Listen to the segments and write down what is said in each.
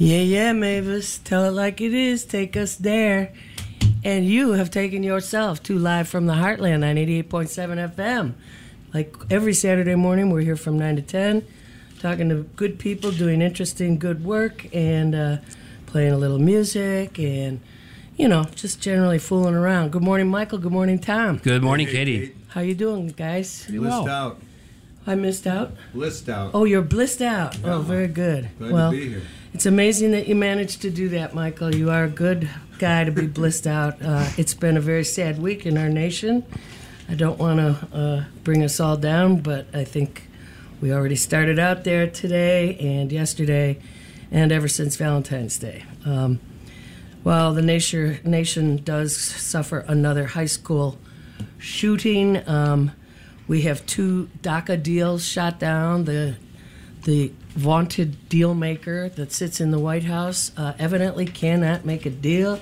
Yeah, yeah, Mavis. Tell it like it is. Take us there. And you have taken yourself to Live from the Heartland on 88.7 FM. Like every Saturday morning, we're here from 9 to 10, talking to good people, doing interesting, good work, and uh, playing a little music and, you know, just generally fooling around. Good morning, Michael. Good morning, Tom. Good morning, Hey, Katie. Kate. How you doing, guys? Blissed well. out. I missed out. Blissed out. Oh, you're blissed out. Oh, very good. Glad well, to be here. It's amazing that you managed to do that, Michael. You are a good guy to be blissed out. Uh, it's been a very sad week in our nation. I don't want to uh, bring us all down, but I think we already started out there today and yesterday and ever since Valentine's Day. Um, well, the nation, nation does suffer another high school shooting. Um, we have two DACA deals shot down. The the vaunted deal maker that sits in the White House uh, evidently cannot make a deal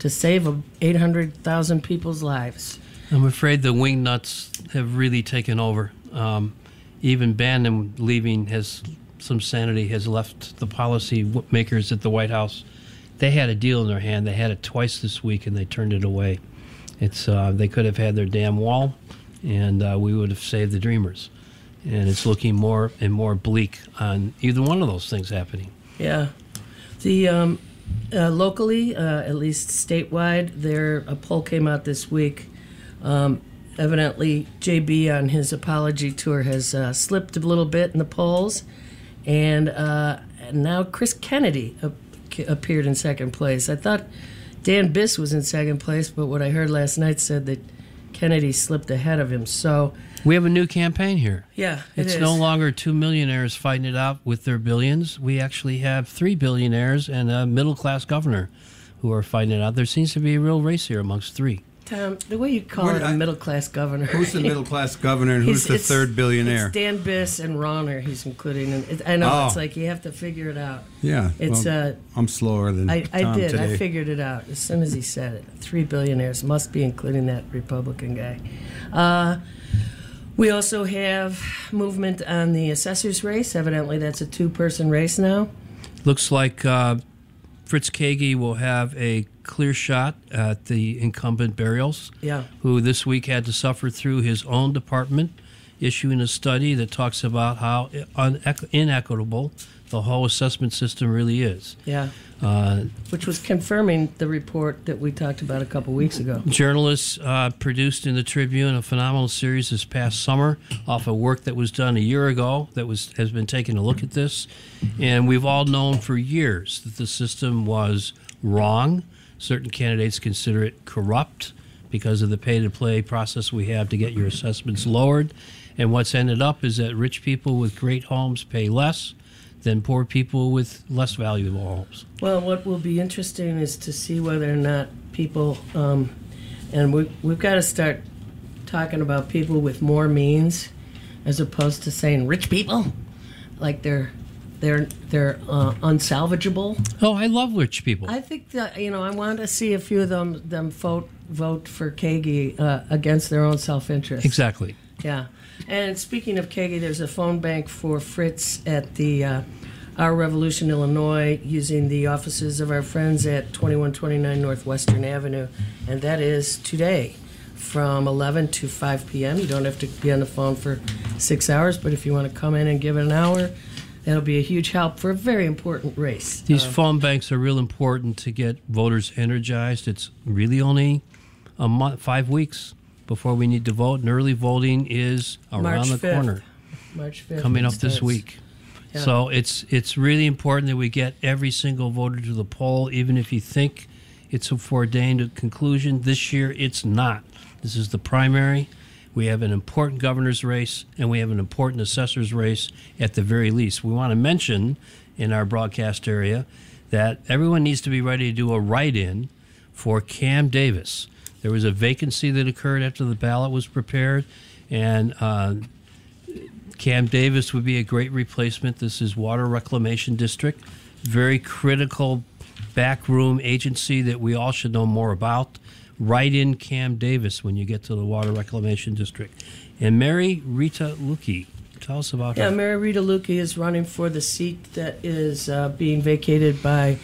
to save 800,000 people's lives. I'm afraid the wing nuts have really taken over. Um, even Bannon leaving has some sanity has left the policy makers at the White House. They had a deal in their hand. They had it twice this week, and they turned it away. It's uh, they could have had their damn wall, and uh, we would have saved the Dreamers. And it's looking more and more bleak on either one of those things happening. Yeah. The um, uh, locally, uh, at least statewide, there a poll came out this week. Um, evidently, JB on his apology tour has uh, slipped a little bit in the polls, and, uh, now Chris Kennedy ap- appeared in second place. I thought Dan Biss was in second place, but what I heard last night said that Kennedy slipped ahead of him. So We have a new campaign here. yeah, it It's is. no longer two millionaires fighting it out with their billions. We actually have three billionaires and a middle class governor who are fighting it out. There seems to be a real race here amongst three. Tom, the way you call Where it did a I- middle class governor. Who's the middle class governor and who's He's- the third billionaire? It's Dan Biss and Rauner. He's including. And it, I know Oh. it's like you have to figure it out. yeah. It's well, uh, I'm slower than I, I did. today. I figured it out as soon as he said it. Three billionaires must be including that Republican guy. Uh, we also have movement on the assessors race. Evidently, that's a two-person race now. Looks like uh, Fritz Kaegi will have a clear shot at the incumbent Berrios, Yeah. who this week had to suffer through his own department issuing a study that talks about how inequitable the whole assessment system really is. Yeah. Uh, Which was confirming the report that we talked about a couple weeks ago. journalists uh, produced in the Tribune a phenomenal series this past summer off of work that was done a year ago that was has been taking a look at this, and we've all known for years that the system was wrong. Certain candidates consider it corrupt because of the pay-to-play process we have to get your assessments lowered, and what's ended up is that rich people with great homes pay less than poor people with less valuable homes. Well, what will be interesting is to see whether or not people, um, and we, we've got to start talking about people with more means, as opposed to saying rich people, like they're they're they're uh, unsalvageable. Oh, I love rich people. I think that you know I want to see a few of them them vote vote for Kaegi uh, against their own self interest. exactly. Yeah. And speaking of Kaegi, there's a phone bank for Fritz at the uh, Our Revolution, Illinois, using the offices of our friends at 2129 Northwestern Avenue. And that is today from 11 to 5 p.m. You don't have to be on the phone for six hours, but if you want to come in and give it an hour, that'll be a huge help for a very important race. These phone banks are real important to get voters energized. It's really only a month, five weeks before we need to vote, and early voting is around March the 5th. corner, March 5th. coming up this starts. week. Yeah. So it's it's really important that we get every single voter to the poll, even if you think it's a foreordained conclusion. This year, it's not. This is the primary. We have an important governor's race, and we have an important assessor's race at the very least. We want to mention in our broadcast area that everyone needs to be ready to do a write in for Cam Davis. There was a vacancy that occurred after the ballot was prepared, and uh, Cam Davis would be a great replacement. This is Water Reclamation District, very critical backroom agency that we all should know more about. Write in Cam Davis when you get to the Water Reclamation District. And Mary Rita Luecke Tell us about Yeah, her. Mary Rita Luecke is running for the seat that is uh, being vacated by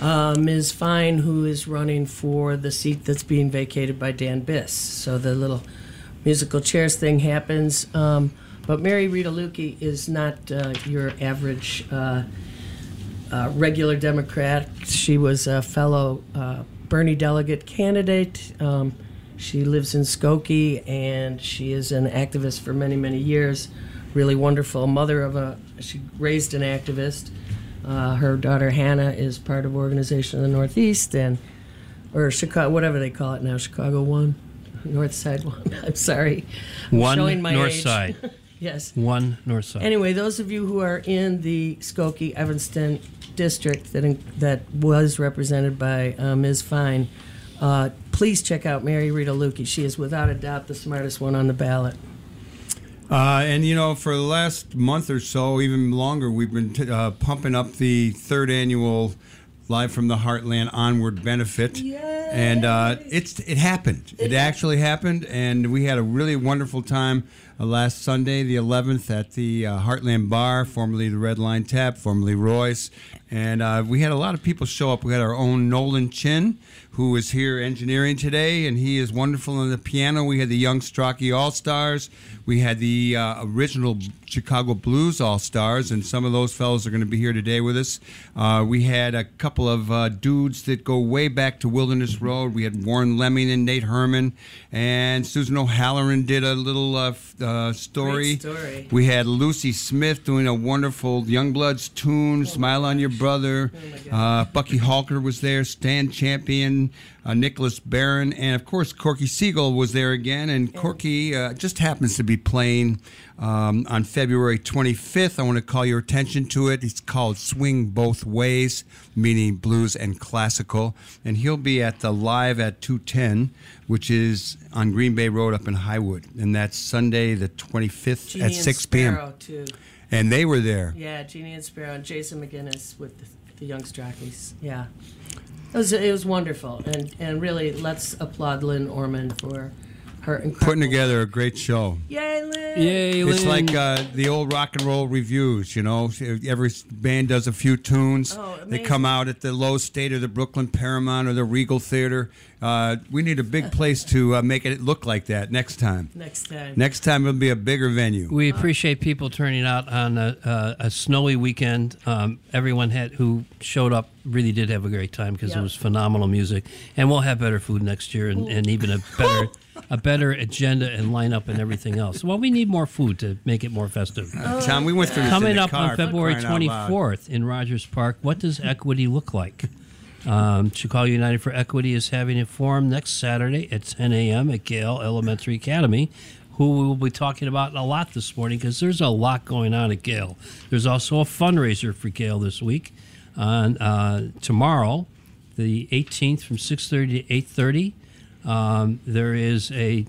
uh, Ms. Fine, who is running for the seat that's being vacated by Dan Biss. So the little musical chairs thing happens. Um, but Mary Rita Luecke is not uh, your average uh, uh, regular Democrat. She was a fellow uh, Bernie delegate candidate. Um, she lives in Skokie and she is an activist for many, many years. Really wonderful mother of a. She raised an activist. Uh, her daughter Hannah is part of Organization of the Northeast and or Chicago, whatever they call it now, Chicago One, North Side One. I'm sorry, I'm One showing my north age. side. yes. One north side. Anyway, those of you who are in the Skokie Evanston district that that was represented by uh, Ms. Fine, uh, please check out Mary Rita Luecke. She is without a doubt the smartest one on the ballot. Uh, and you know, for the last month or so, even longer, we've been t- uh, pumping up the third annual Live from the Heartland Onward benefit. And uh, it's it happened. It actually happened, and we had a really wonderful time uh, last Sunday, the 11th, at the uh, Heartland Bar, formerly the Red Line Tap, formerly Royce. And uh, we had a lot of people show up. We had our own Nolan Chin, who is here engineering today, and he is wonderful on the piano. We had the Young Strocky All Stars. We had the uh, original Chicago Blues All Stars, and some of those fellows are going to be here today with us. Uh, we had a couple of uh, dudes that go way back to Wilderness Road. We had Warren Leming and Nate Herman, and Susan O'Halloran did a little uh, f- uh, story. Story. We had Lucy Smith doing a wonderful Youngbloods tune, "Smile on Your Brother." uh, Bucky Halker was there, Stan Champion, uh, Nicholas Barron, and of course Corky Siegel was there again. And Corky uh, just happens to be playing um, on February 25th. I want to call your attention to it. It's called "Swing Both Ways," meaning blues and classical, and he'll be at the live at 210, which is on Green Bay Road up in Highwood, and that's Sunday the 25th Jeannie at 6 p.m. Too. And they were there. Yeah, Jeannie and Sparrow and Jason McGinnis with the, the Young Strackies. Yeah. It was, it was wonderful. And, and really, let's applaud Lynn Orman for her incredible. Putting together a great show. Yay, Lynn! Yay, It's like uh, the old rock and roll reviews, you know. Every band does a few tunes. Oh, they come out at the Low State or the Brooklyn Paramount or the Regal Theater. Uh, we need a big place to uh, make it look like that next time. Next time. Next time it'll be a bigger venue. We appreciate people turning out on a, a, a snowy weekend. Um, everyone had who showed up really did have a great time because Yeah. it was phenomenal music, and we'll have better food next year and, and even a better a better agenda and lineup and everything else. Well, we need more food to make it more festive. Tom, we went through Coming up car on February crying out loud. 24th in Rogers Park, what does equity look like? Um, Chicago United for Equity is having a forum next Saturday at 10 a.m. at Gale Elementary Academy, who we will be talking about a lot this morning because there's a lot going on at Gale. There's also a fundraiser for Gale this week on uh, tomorrow, the 18th, from 6:30 to 8:30. Um, there is a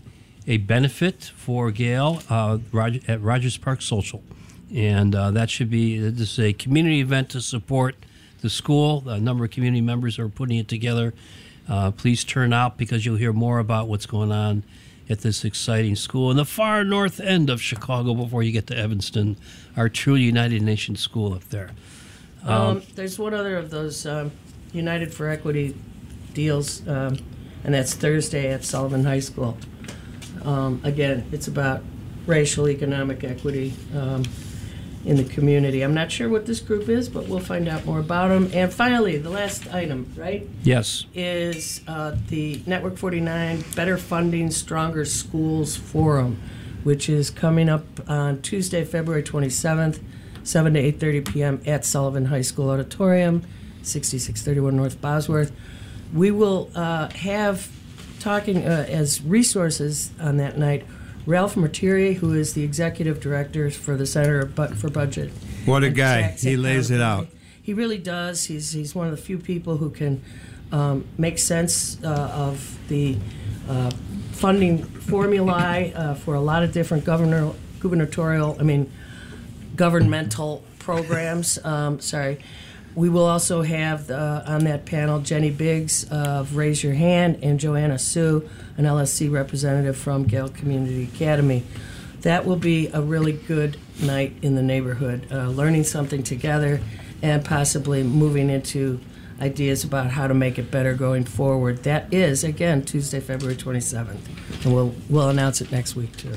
a benefit for Gale uh, Rog- at Rogers Park Social, and uh, that should be this is a community event to support the school. A number of community members are putting it together. Uh, please turn out because you'll hear more about what's going on at this exciting school in the far north end of Chicago before you get to Evanston, our true United Nations school up there. Um, there's one other of those um, United for Equity deals, um, and that's Thursday at Sullivan High School. Um, again, it's about racial economic equity um, in the community. I'm not sure what this group is, but we'll find out more about them. And finally, the last item, right, Yes. is uh, the Network 49 Better Funding Stronger Schools Forum, which is coming up on Tuesday, February 27th, 7 to 8:30 p.m. at Sullivan High School Auditorium, 6631 North Bosworth. We will uh, have talking uh, as resources on that night. Ralph Martire, who is the executive director for the Center for Budget. What a guy. He lays it out. He really does. He's he's one of the few people who can um, make sense uh, of the uh, funding formulae uh, for a lot of different governor gubernatorial. I mean, governmental programs. Um, sorry. We will also have uh, on that panel Jenny Biggs of Raise Your Hand and Joanna Sue, an LSC representative from Gale Community Academy. that will be a really good night in the neighborhood, uh, learning something together and possibly moving into ideas about how to make it better going forward. That is, again, Tuesday, February 27th. And we'll, we'll announce it next week, too.